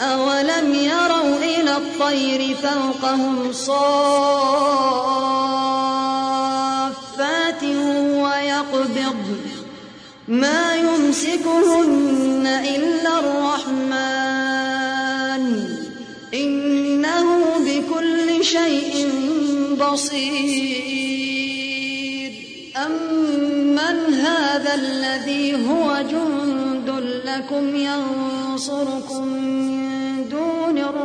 أولم يروا إلى الطير فوقهم صافات ويقبض ما يمسكهن إلا الرحمن إنه بكل شيء بصير أمن هذا الذي هو جند لكم ينصركم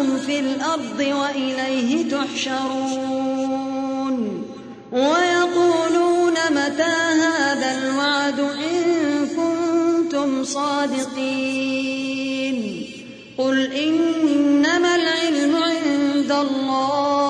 ذرأكم في الأرض وإليه تحشرون ويقولون متى هذا الوعد إن كنتم صادقين قل إنما العلم عند الله